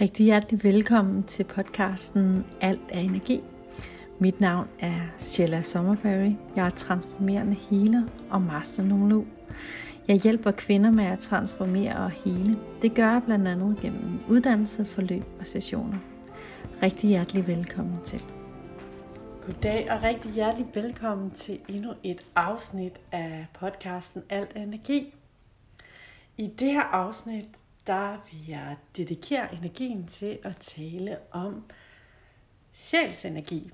Rigtig hjertelig velkommen til podcasten Alt er energi. Mit navn er Sheila Sommerberry. Jeg er transformerende healer og masternolog. Jeg hjælper kvinder med at transformere og hele. Det gør jeg blandt andet gennem uddannelse, forløb og sessioner. Rigtig hjertelig velkommen til. Goddag og rigtig hjertelig velkommen til endnu et afsnit af podcasten Alt er energi. I det her afsnit, der vil jeg dedikere energien til at tale om sjælsenergi.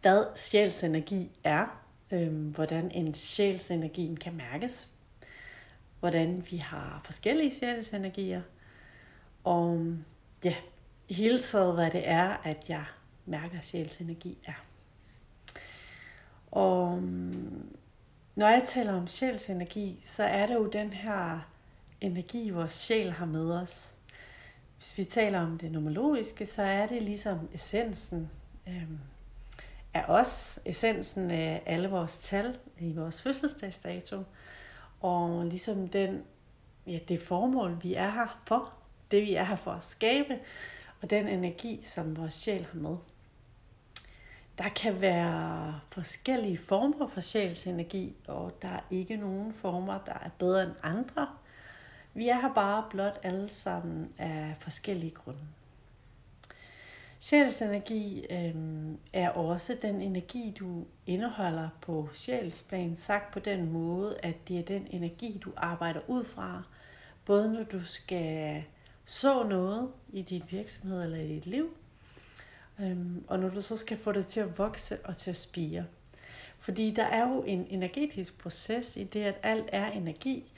Hvad sjælsenergi er, øh, hvordan en sjælsenergi kan mærkes, hvordan vi har forskellige sjælsenergier, og ja, i hele taget, hvad det er, at jeg mærker, at sjælsenergi er. Og øhm, når jeg taler om sjælsenergi, så er det jo den her energi, vores sjæl har med os. Hvis vi taler om det nomologiske, så er det ligesom essensen øh, af os, essensen af alle vores tal i vores fødselsdagsdato, og ligesom den, ja, det formål, vi er her for, det vi er her for at skabe, og den energi, som vores sjæl har med. Der kan være forskellige former for sjælsenergi, og der er ikke nogen former, der er bedre end andre. Vi er her bare blot alle sammen af forskellige grunde. Sjælsenergi øh, er også den energi, du indeholder på sjælsplan, sagt på den måde, at det er den energi, du arbejder ud fra, både når du skal så noget i din virksomhed eller i dit liv, øh, og når du så skal få det til at vokse og til at spire. Fordi der er jo en energetisk proces i det, at alt er energi,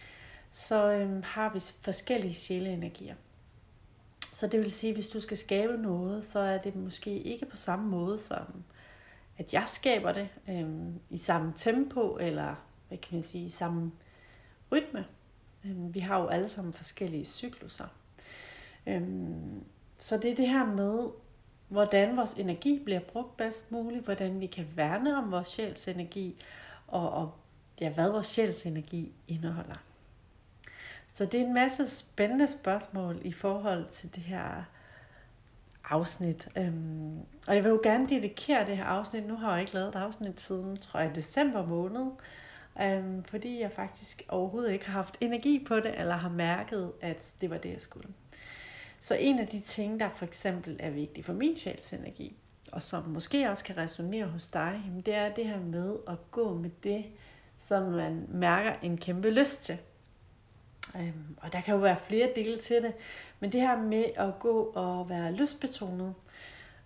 så øhm, har vi forskellige sjæleenergier. Så det vil sige, at hvis du skal skabe noget, så er det måske ikke på samme måde som at jeg skaber det øhm, i samme tempo, eller hvad kan man sige, i samme rytme. Øhm, vi har jo alle sammen forskellige cykluser. Øhm, så det er det her med, hvordan vores energi bliver brugt bedst muligt, hvordan vi kan værne om vores sjæls energi, og, og ja, hvad vores sjæls energi indeholder. Så det er en masse spændende spørgsmål i forhold til det her afsnit. Øhm, og jeg vil jo gerne dedikere det her afsnit. Nu har jeg ikke lavet et afsnit siden, tror jeg, december måned. Øhm, fordi jeg faktisk overhovedet ikke har haft energi på det, eller har mærket, at det var det, jeg skulle. Så en af de ting, der for eksempel er vigtig for min sjælsenergi, og som måske også kan resonere hos dig, det er det her med at gå med det, som man mærker en kæmpe lyst til. Øhm, og der kan jo være flere dele til det, men det her med at gå og være lystbetonet,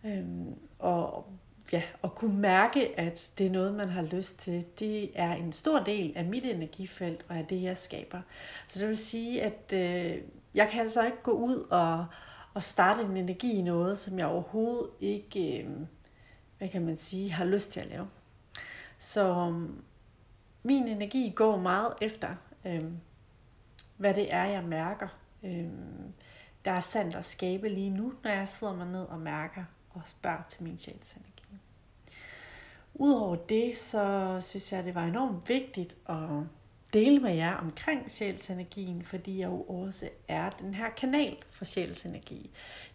øhm, og ja, at kunne mærke, at det er noget, man har lyst til, det er en stor del af mit energifelt, og af det, jeg skaber. Så det vil sige, at øh, jeg kan altså ikke gå ud og, og starte en energi i noget, som jeg overhovedet ikke, øh, hvad kan man sige, har lyst til at lave. Så øh, min energi går meget efter, øh, hvad det er, jeg mærker, Øhm, der er sandt at skabe lige nu, når jeg sidder mig ned og mærker og spørger til min sjælsenergi. Udover det, så synes jeg, det var enormt vigtigt at dele med jer omkring sjælsenergien, fordi jeg jo også er den her kanal for sjælsenergi.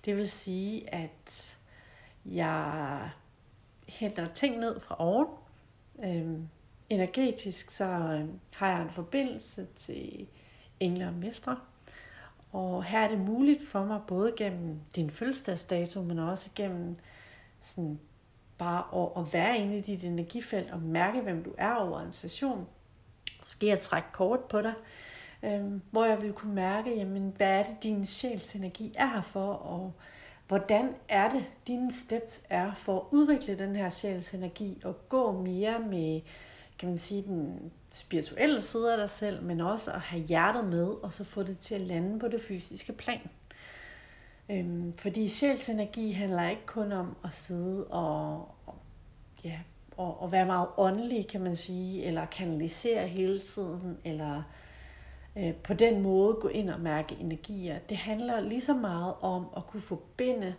Det vil sige, at jeg henter ting ned fra oven. Øhm, energetisk så øhm, har jeg en forbindelse til engle og mestre. Og her er det muligt for mig, både gennem din fødselsdagsdato, men også gennem sådan bare at, at være inde i dit energifelt og mærke, hvem du er over en session. Måske jeg trække kort på dig, øh, hvor jeg vil kunne mærke, jamen, hvad er det, din sjæls energi er her for, og hvordan er det, dine steps er for at udvikle den her sjæls energi og gå mere med, kan man sige, den spirituelle side af dig selv, men også at have hjertet med, og så få det til at lande på det fysiske plan. Øhm, fordi sjælsenergi handler ikke kun om at sidde og, og, ja, og, og være meget åndelig, kan man sige, eller kanalisere hele tiden, eller øh, på den måde gå ind og mærke energier. Det handler lige så meget om at kunne forbinde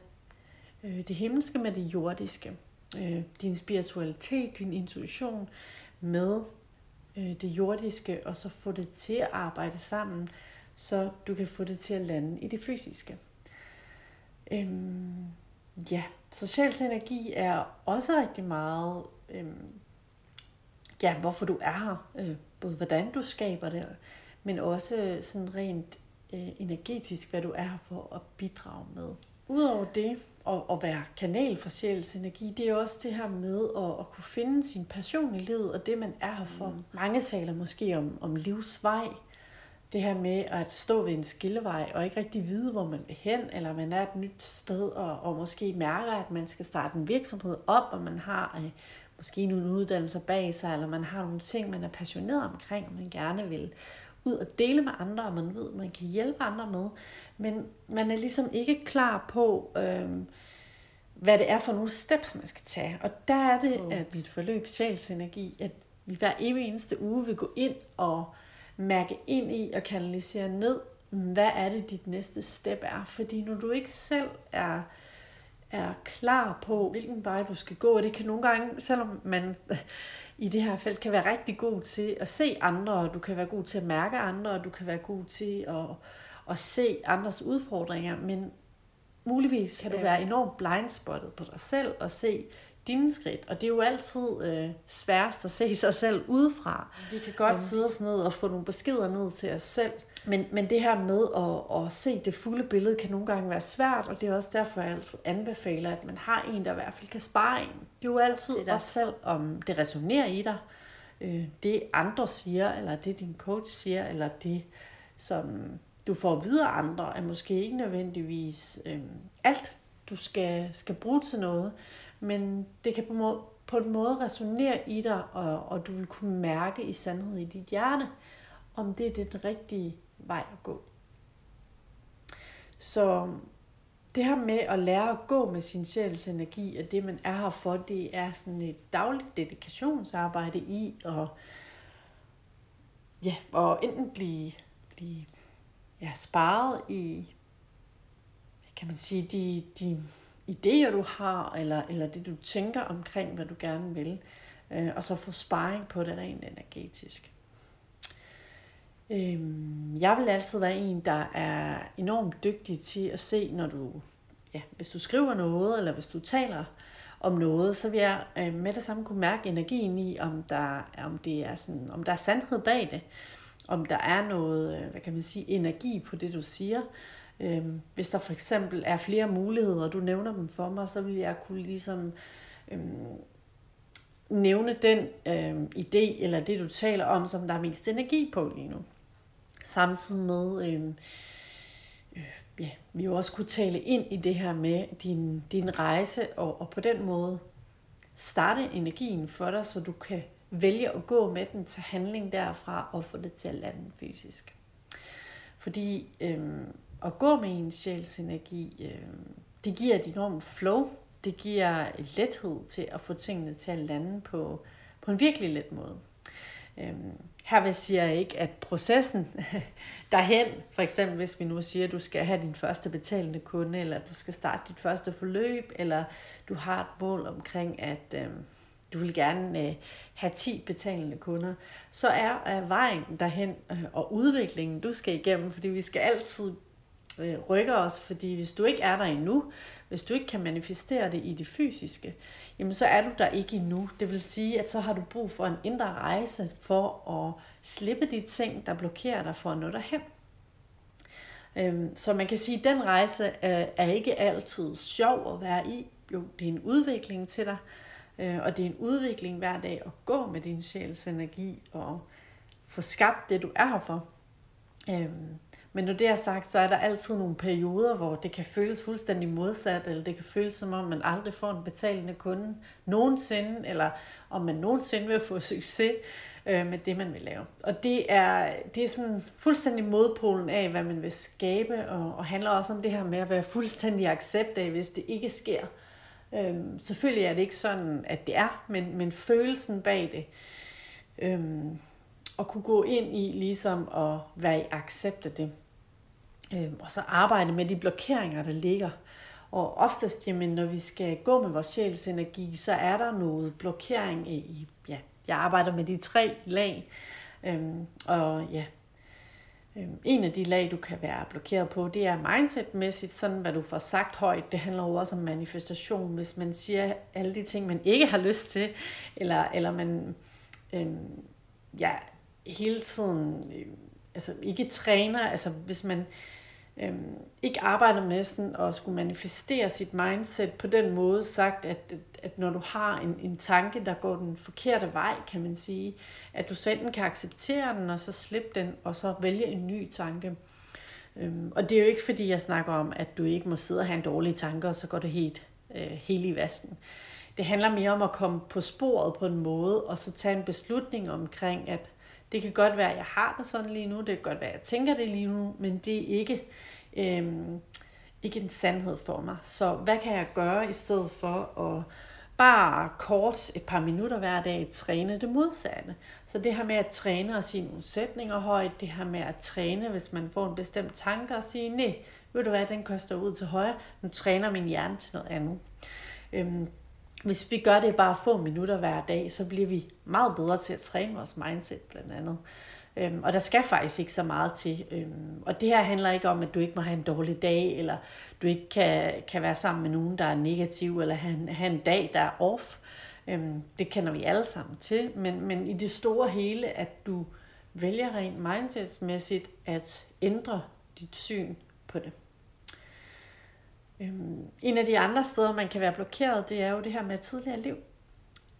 øh, det himmelske med det jordiske. Øh, din spiritualitet, din intuition med øh, det jordiske, og så få det til at arbejde sammen, så du kan få det til at lande i det fysiske. Øhm, ja, social energi er også rigtig meget, øhm, ja, hvorfor du er her. Øh, både hvordan du skaber det, men også sådan rent øh, energetisk, hvad du er her for at bidrage med. Udover det, at, at være kanal for sjælsenergi, det er også det her med at, at kunne finde sin passion i livet, og det man er her for. Mm. Mange taler måske om, om livsvej, det her med at stå ved en skillevej og ikke rigtig vide, hvor man vil hen, eller man er et nyt sted, og, og måske mærker, at man skal starte en virksomhed op, og man har øh, måske nogle uddannelser bag sig, eller man har nogle ting, man er passioneret omkring, og man gerne vil ud og dele med andre, og man ved, man kan hjælpe andre med. Men man er ligesom ikke klar på, øh, hvad det er for nogle steps, man skal tage. Og der er det, oh. at mit forløb sjælsenergi, at vi hver evig eneste uge vil gå ind og mærke ind i og kanalisere ned, hvad er det, dit næste step er. Fordi når du ikke selv er, er klar på, hvilken vej du skal gå, og det kan nogle gange, selvom man i det her felt kan være rigtig god til at se andre, og du kan være god til at mærke andre, og du kan være god til at, at se andres udfordringer, men muligvis kan du være enormt blindspottet på dig selv og se dine skridt. Og det er jo altid øh, sværest at se sig selv udefra. Vi kan godt um, sidde os ned og få nogle beskeder ned til os selv. Men, men det her med at, at se det fulde billede kan nogle gange være svært, og det er også derfor, jeg altid anbefaler, at man har en, der i hvert fald kan spare en. Det er jo altid dig selv, om det resonerer i dig. Øh, det andre siger, eller det din coach siger, eller det, som du får videre andre, er måske ikke nødvendigvis øh, alt, du skal, skal bruge til noget men det kan på, må, på en måde resonere i dig, og, og du vil kunne mærke i sandhed i dit hjerte, om det er den rigtige vej at gå. Så det her med at lære at gå med sin sjæls energi, og det man er her for, det er sådan et dagligt dedikationsarbejde i, og ja, og enten blive, blive ja, sparet i, kan man sige, de, de idéer, du har, eller, eller det, du tænker omkring, hvad du gerne vil. Øh, og så få sparring på det rent energetisk. Øh, jeg vil altid være en, der er enormt dygtig til at se, når du, ja, hvis du skriver noget, eller hvis du taler om noget, så vil jeg øh, med det samme kunne mærke energien i, om der, om det er sådan, om der er sandhed bag det, om der er noget, øh, hvad kan man sige, energi på det, du siger, Øhm, hvis der for eksempel er flere muligheder, og du nævner dem for mig, så vil jeg kunne ligesom øhm, nævne den øhm, idé, eller det du taler om, som der er mest energi på lige nu. Samtidig med, øhm, øh, ja, vi jo også kunne tale ind i det her med din, din rejse, og, og på den måde starte energien for dig, så du kan vælge at gå med den til handling derfra og få det til at lande fysisk. Fordi øhm, at gå med en sjælsenergi, øh, det giver et enormt flow. Det giver lethed til at få tingene til at lande på, på en virkelig let måde. Øh, her vil jeg ikke, at processen derhen, for eksempel hvis vi nu siger, at du skal have din første betalende kunde, eller du skal starte dit første forløb, eller du har et mål omkring, at øh, du vil gerne øh, have 10 betalende kunder, så er øh, vejen derhen øh, og udviklingen, du skal igennem, fordi vi skal altid øh, rykker os, fordi hvis du ikke er der endnu, hvis du ikke kan manifestere det i det fysiske, jamen så er du der ikke endnu. Det vil sige, at så har du brug for en indre rejse for at slippe de ting, der blokerer dig for at nå derhen. Øhm, så man kan sige, at den rejse er, er ikke altid sjov at være i. Jo, det er en udvikling til dig, øh, og det er en udvikling hver dag at gå med din sjæls energi og få skabt det, du er her for. Øhm, men når det er sagt, så er der altid nogle perioder, hvor det kan føles fuldstændig modsat, eller det kan føles som om, man aldrig får en betalende kunde nogensinde, eller om man nogensinde vil få succes øh, med det, man vil lave. Og det er, det er sådan fuldstændig modpolen af, hvad man vil skabe, og, og handler også om det her med at være fuldstændig accept af, hvis det ikke sker. Øh, selvfølgelig er det ikke sådan, at det er, men, men følelsen bag det, Øh, og kunne gå ind i ligesom at være i accept af det. Øh, og så arbejde med de blokeringer, der ligger. Og oftest, jamen, når vi skal gå med vores sjæls energi, så er der noget blokering i, ja, jeg arbejder med de tre lag. Øhm, og ja, Øhm, en af de lag, du kan være blokeret på, det er mindsetmæssigt, sådan hvad du får sagt højt. Det handler jo også om manifestation. Hvis man siger alle de ting, man ikke har lyst til, eller, eller man øhm, ja, hele tiden Øhm, altså ikke træner, altså hvis man øhm, ikke arbejder med sådan at skulle manifestere sit mindset på den måde, sagt at, at når du har en, en tanke, der går den forkerte vej, kan man sige, at du selv kan acceptere den, og så slippe den, og så vælge en ny tanke. Øhm, og det er jo ikke fordi, jeg snakker om, at du ikke må sidde og have en dårlig tanke, og så går det helt, øh, helt i vasken. Det handler mere om at komme på sporet på en måde, og så tage en beslutning omkring, at det kan godt være, at jeg har det sådan lige nu, det kan godt være, at jeg tænker det lige nu, men det er ikke, øh, ikke en sandhed for mig. Så hvad kan jeg gøre i stedet for at bare kort et par minutter hver dag træne det modsatte. Så det her med at træne og sige nogle sætninger højt, det her med at træne, hvis man får en bestemt tanke og sige, nej, ved du hvad, den koster ud til højre, nu træner min hjerne til noget andet. Øhm, hvis vi gør det bare få minutter hver dag, så bliver vi meget bedre til at træne vores mindset blandt andet. Øhm, og der skal faktisk ikke så meget til. Øhm, og det her handler ikke om, at du ikke må have en dårlig dag, eller du ikke kan, kan være sammen med nogen, der er negativ, eller have en, have en dag, der er off. Øhm, det kender vi alle sammen til. Men, men i det store hele, at du vælger rent mindsetsmæssigt at ændre dit syn på det. Øhm, en af de andre steder, man kan være blokeret, det er jo det her med tidligere liv.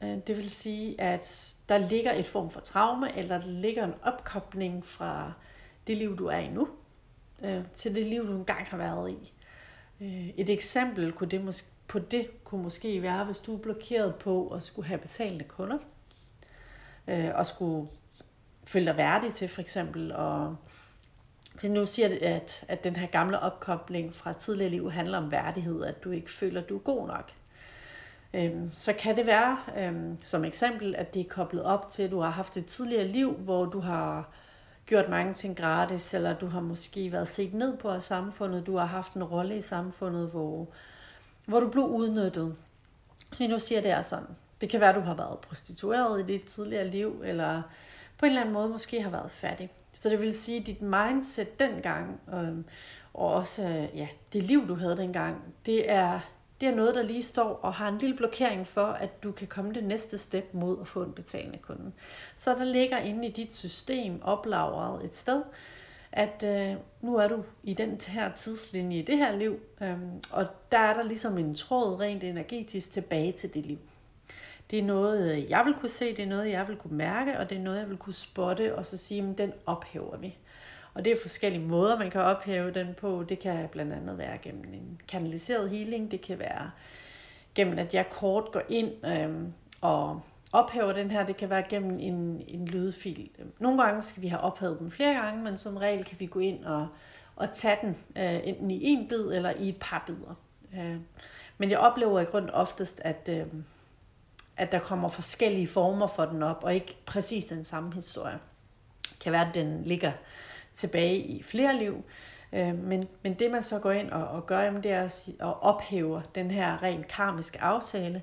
Øh, det vil sige, at der ligger et form for traume, eller der ligger en opkobling fra det liv, du er i nu, øh, til det liv, du engang har været i. Øh, et eksempel kunne det måske, på det kunne måske være, hvis du er blokeret på at skulle have betalende kunder, øh, og skulle føle dig værdig til for eksempel, at nu siger, at, at den her gamle opkobling fra tidligere liv handler om værdighed, at du ikke føler, at du er god nok, øhm, så kan det være, øhm, som eksempel, at det er koblet op til, at du har haft et tidligere liv, hvor du har gjort mange ting gratis, eller du har måske været set ned på af samfundet, du har haft en rolle i samfundet, hvor, hvor du blev udnyttet. Så nu siger det er sådan. Det kan være, at du har været prostitueret i dit tidligere liv, eller på en eller anden måde måske har været fattig. Så det vil sige, at dit mindset dengang, øh, og også øh, ja, det liv, du havde dengang, det er, det er noget, der lige står og har en lille blokering for, at du kan komme det næste step mod at få en betalende kunde. Så der ligger inde i dit system oplagret et sted, at øh, nu er du i den her tidslinje i det her liv, øh, og der er der ligesom en tråd rent energetisk tilbage til det liv. Det er noget, øh, jeg vil kunne se, det er noget, jeg vil kunne mærke, og det er noget, jeg vil kunne spotte, og så sige, at den ophæver vi. Og det er forskellige måder, man kan ophæve den på. Det kan blandt andet være gennem en kanaliseret healing. Det kan være gennem, at jeg kort går ind øh, og ophæver den her. Det kan være gennem en, en lydfil. Nogle gange skal vi have ophævet den flere gange, men som regel kan vi gå ind og, og tage den øh, enten i en bid eller i et par bidder. Øh, men jeg oplever i grund oftest, at, øh, at der kommer forskellige former for den op, og ikke præcis den samme historie. Det kan være, at den ligger tilbage i flere liv, øh, men, men det man så går ind og, og gør, jamen, det er at, at ophæve den her rent karmiske aftale,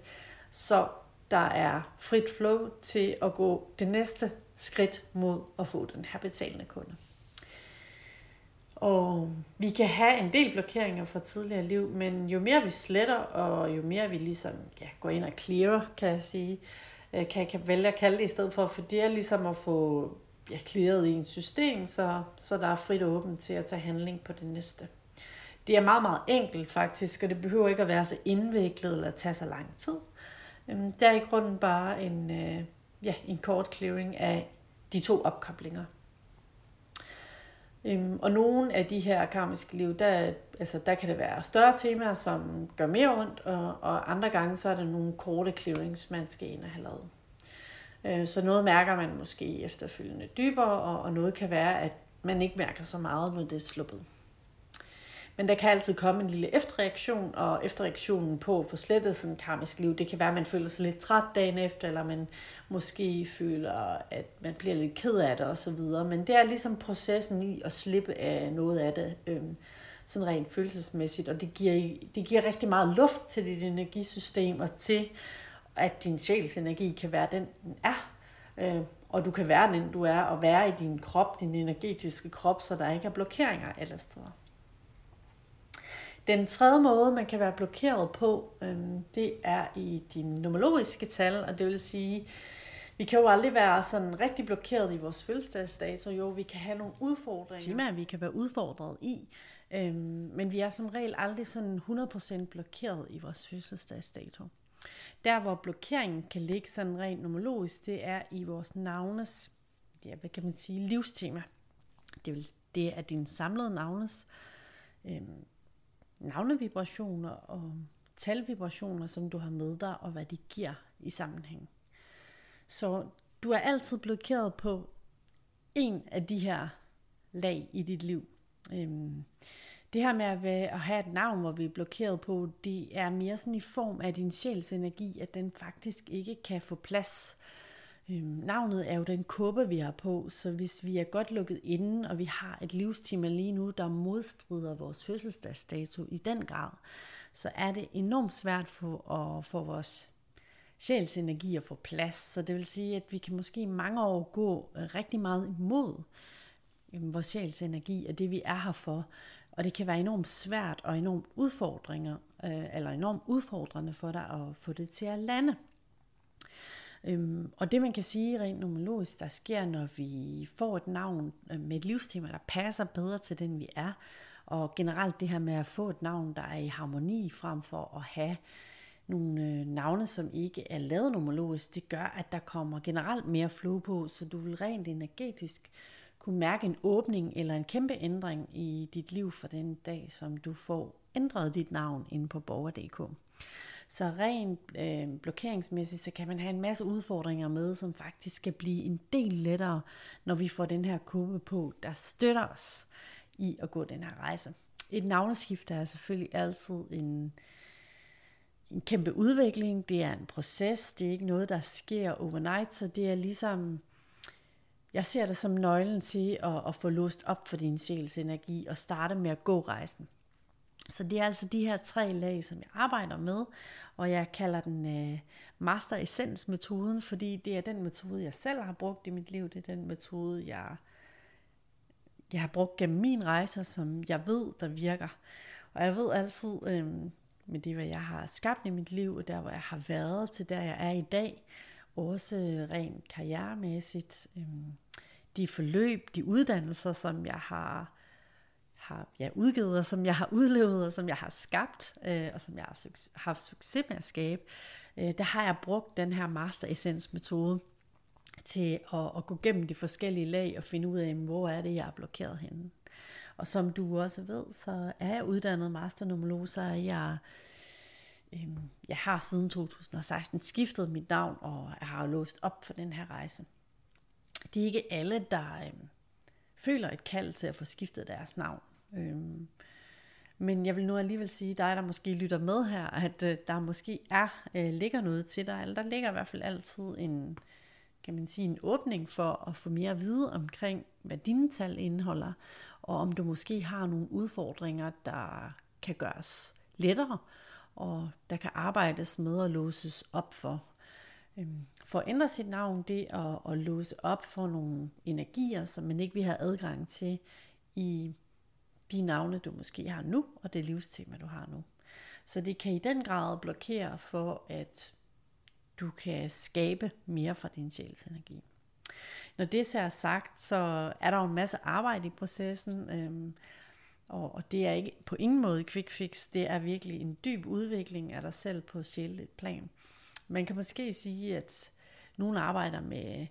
så der er frit flow til at gå det næste skridt mod at få den her betalende kunde. Og vi kan have en del blokeringer fra tidligere liv, men jo mere vi sletter, og jo mere vi ligesom ja, går ind og clearer, kan jeg sige, øh, kan jeg kan vælge at kalde det i stedet for, for det er ligesom at få ja, clearet i en system, så, så der er frit og åbent til at tage handling på det næste. Det er meget, meget enkelt faktisk, og det behøver ikke at være så indviklet eller tage så lang tid. Øhm, det er i grunden bare en, øh, ja, en kort clearing af de to opkoblinger. Øhm, og nogle af de her karmiske liv, der, altså, der kan det være større temaer, som gør mere ondt, og, og andre gange så er der nogle korte clearings, man skal ind og have lavet. Øh, så noget mærker man måske efterfølgende dybere, og, og noget kan være, at man ikke mærker så meget, når det er sluppet. Men der kan altid komme en lille efterreaktion, og efterreaktionen på at få slettet sådan karmisk liv, det kan være, at man føler sig lidt træt dagen efter, eller man måske føler, at man bliver lidt ked af det osv. Men det er ligesom processen i at slippe af noget af det, øhm, sådan rent følelsesmæssigt, og det giver, det giver rigtig meget luft til dit energisystem, og til, at din sjælsenergi kan være den, den er. Øh, og du kan være den, du er, og være i din krop, din energetiske krop, så der ikke er blokeringer alle steder. Den tredje måde, man kan være blokeret på, øhm, det er i dine numerologiske tal, og det vil sige, vi kan jo aldrig være sådan rigtig blokeret i vores fødselsdagsdato. Jo, vi kan have nogle udfordringer. Timer, vi kan være udfordret i. Øhm, men vi er som regel aldrig sådan 100% blokeret i vores fødselsdagsdato. Der, hvor blokeringen kan ligge sådan rent numerologisk, det er i vores navnes, ja, hvad kan man sige, livstema. Det, vil, det er din samlede navnes øhm, navnevibrationer og talvibrationer, som du har med dig, og hvad de giver i sammenhæng. Så du er altid blokeret på en af de her lag i dit liv. Øhm, det her med at have et navn, hvor vi er blokeret på, det er mere sådan i form af din sjæls energi, at den faktisk ikke kan få plads. Øhm, navnet er jo den kuppe, vi har på, så hvis vi er godt lukket inde, og vi har et livstime lige nu, der modstrider vores fødselsdagsdato i den grad, så er det enormt svært for at få vores sjæls energi at få plads. Så det vil sige, at vi kan måske mange år gå rigtig meget imod øhm, vores sjæls energi og det, vi er her for. Og det kan være enormt svært og enormt udfordringer, øh, eller enormt udfordrende for dig at få det til at lande. Øhm, og det man kan sige rent numerologisk, der sker, når vi får et navn øh, med et livstema, der passer bedre til den vi er, og generelt det her med at få et navn, der er i harmoni, frem for at have nogle øh, navne, som ikke er lavet numerologisk, det gør, at der kommer generelt mere flow på, så du vil rent energetisk kunne mærke en åbning eller en kæmpe ændring i dit liv for den dag, som du får ændret dit navn inde på borger.dk. Så rent øh, blokeringsmæssigt, så kan man have en masse udfordringer med, som faktisk skal blive en del lettere, når vi får den her kuppe på, der støtter os i at gå den her rejse. Et navneskift er selvfølgelig altid en, en kæmpe udvikling. Det er en proces. Det er ikke noget, der sker overnight, så det er ligesom jeg ser det som nøglen til at, at få låst op for din sjæls energi og starte med at gå rejsen. Så det er altså de her tre lag, som jeg arbejder med, og jeg kalder den øh, Master essens metoden, fordi det er den metode, jeg selv har brugt i mit liv. Det er den metode, jeg, jeg har brugt gennem min rejse, som jeg ved, der virker. Og jeg ved altid, øh, med det, hvad jeg har skabt i mit liv, og der, hvor jeg har været til der, jeg er i dag, også rent karrieremæssigt, øh, de forløb, de uddannelser, som jeg har har ja, udgivet, og som jeg har udlevet, og som jeg har skabt, øh, og som jeg har suc- haft succes med at skabe, øh, der har jeg brugt den her Master Essence metode til at, at gå gennem de forskellige lag og finde ud af, hvor er det, jeg er blokeret henne. Og som du også ved, så er jeg uddannet masternomolog, så er jeg, øh, jeg har siden 2016 skiftet mit navn, og jeg har låst op for den her rejse. Det er ikke alle, der øh, føler et kald til at få skiftet deres navn. Øhm, men jeg vil nu alligevel sige dig, der måske lytter med her, at øh, der måske er, øh, ligger noget til dig, eller der ligger i hvert fald altid en, kan man sige, en åbning for at få mere at vide omkring, hvad dine tal indeholder, og om du måske har nogle udfordringer, der kan gøres lettere, og der kan arbejdes med at låses op for. Øhm, for at ændre sit navn, det at, at låse op for nogle energier, som man ikke vil have adgang til i de navne, du måske har nu, og det livstema, du har nu. Så det kan i den grad blokere for, at du kan skabe mere fra din sjælsenergi. Når det så er sagt, så er der jo en masse arbejde i processen, øhm, og, og det er ikke på ingen måde quick fix, det er virkelig en dyb udvikling af dig selv på sjældent plan. Man kan måske sige, at nogen arbejder med,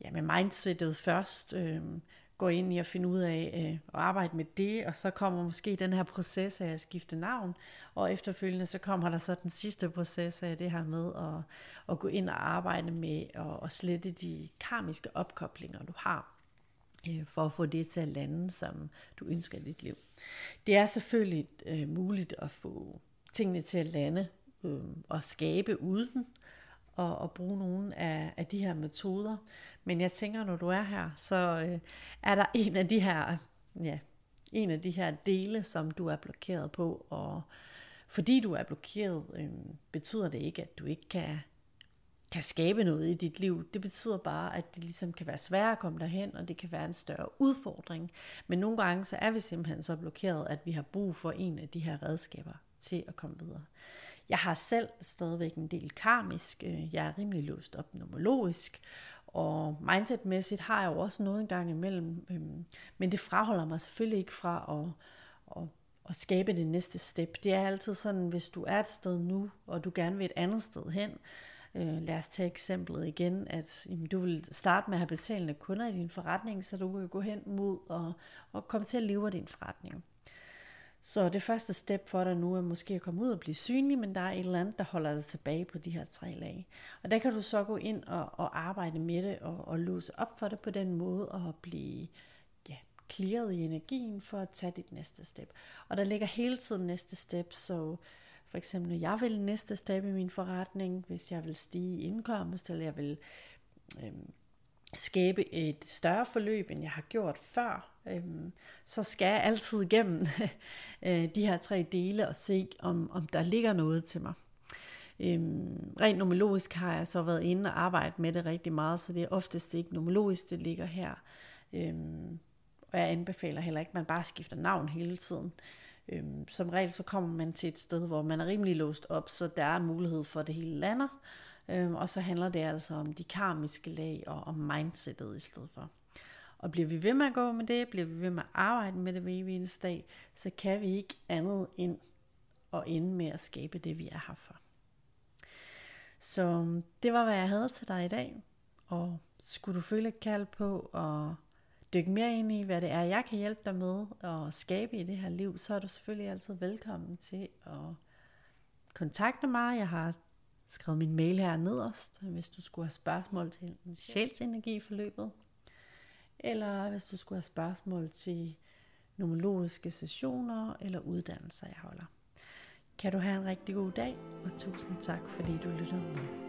ja, med mindsetet først, øhm, går ind i at finde ud af øh, at arbejde med det, og så kommer måske den her proces af at skifte navn, og efterfølgende så kommer der så den sidste proces af det her med at, at gå ind og arbejde med at, at slette de karmiske opkoblinger, du har, øh, for at få det til at lande, som du ønsker i dit liv. Det er selvfølgelig øh, muligt at få tingene til at lande øh, og skabe uden at, at bruge nogle af, af de her metoder. Men jeg tænker, når du er her, så øh, er der en af de her, ja, en af de her dele, som du er blokeret på, og fordi du er blokeret, øh, betyder det ikke, at du ikke kan kan skabe noget i dit liv. Det betyder bare, at det ligesom kan være sværere at komme derhen, og det kan være en større udfordring. Men nogle gange så er vi simpelthen så blokeret, at vi har brug for en af de her redskaber til at komme videre. Jeg har selv stadigvæk en del karmisk. Øh, jeg er rimelig låst op nomologisk, og mindsetmæssigt har jeg jo også noget en gang imellem. Øhm, men det fraholder mig selvfølgelig ikke fra at, at, at skabe det næste step. Det er altid sådan, hvis du er et sted nu, og du gerne vil et andet sted hen, Øh, lad os tage eksemplet igen, at jamen, du vil starte med at have betalende kunder i din forretning, så du kan gå hen mod og, og komme til at leve af din forretning. Så det første step for dig nu er måske at komme ud og blive synlig, men der er et eller andet, der holder dig tilbage på de her tre lag. Og der kan du så gå ind og, og arbejde med det og, og låse op for det på den måde og blive ja, clearet i energien for at tage dit næste step. Og der ligger hele tiden næste step, så for eksempel, når jeg vil næste step i min forretning, hvis jeg vil stige i indkomst, eller jeg vil øhm, skabe et større forløb, end jeg har gjort før, øhm, så skal jeg altid igennem øh, de her tre dele og se, om, om der ligger noget til mig. Øhm, rent nomologisk har jeg så været inde og arbejdet med det rigtig meget, så det er oftest ikke nomologisk, det ligger her. Øhm, og jeg anbefaler heller ikke, at man bare skifter navn hele tiden. Øhm, som regel så kommer man til et sted, hvor man er rimelig låst op, så der er mulighed for, at det hele lander. Øhm, og så handler det altså om de karmiske lag og om mindsetet i stedet for. Og bliver vi ved med at gå med det, bliver vi ved med at arbejde med det hver eneste dag, så kan vi ikke andet end at ende med at skabe det, vi er her for. Så øhm, det var, hvad jeg havde til dig i dag. Og skulle du føle et kald på at dykke mere ind i, hvad det er, jeg kan hjælpe dig med at skabe i det her liv, så er du selvfølgelig altid velkommen til at kontakte mig. Jeg har skrevet min mail her nederst, hvis du skulle have spørgsmål til sjælsenergi forløbet. Eller hvis du skulle have spørgsmål til nomologiske sessioner eller uddannelser, jeg holder. Kan du have en rigtig god dag, og tusind tak, fordi du lyttede med.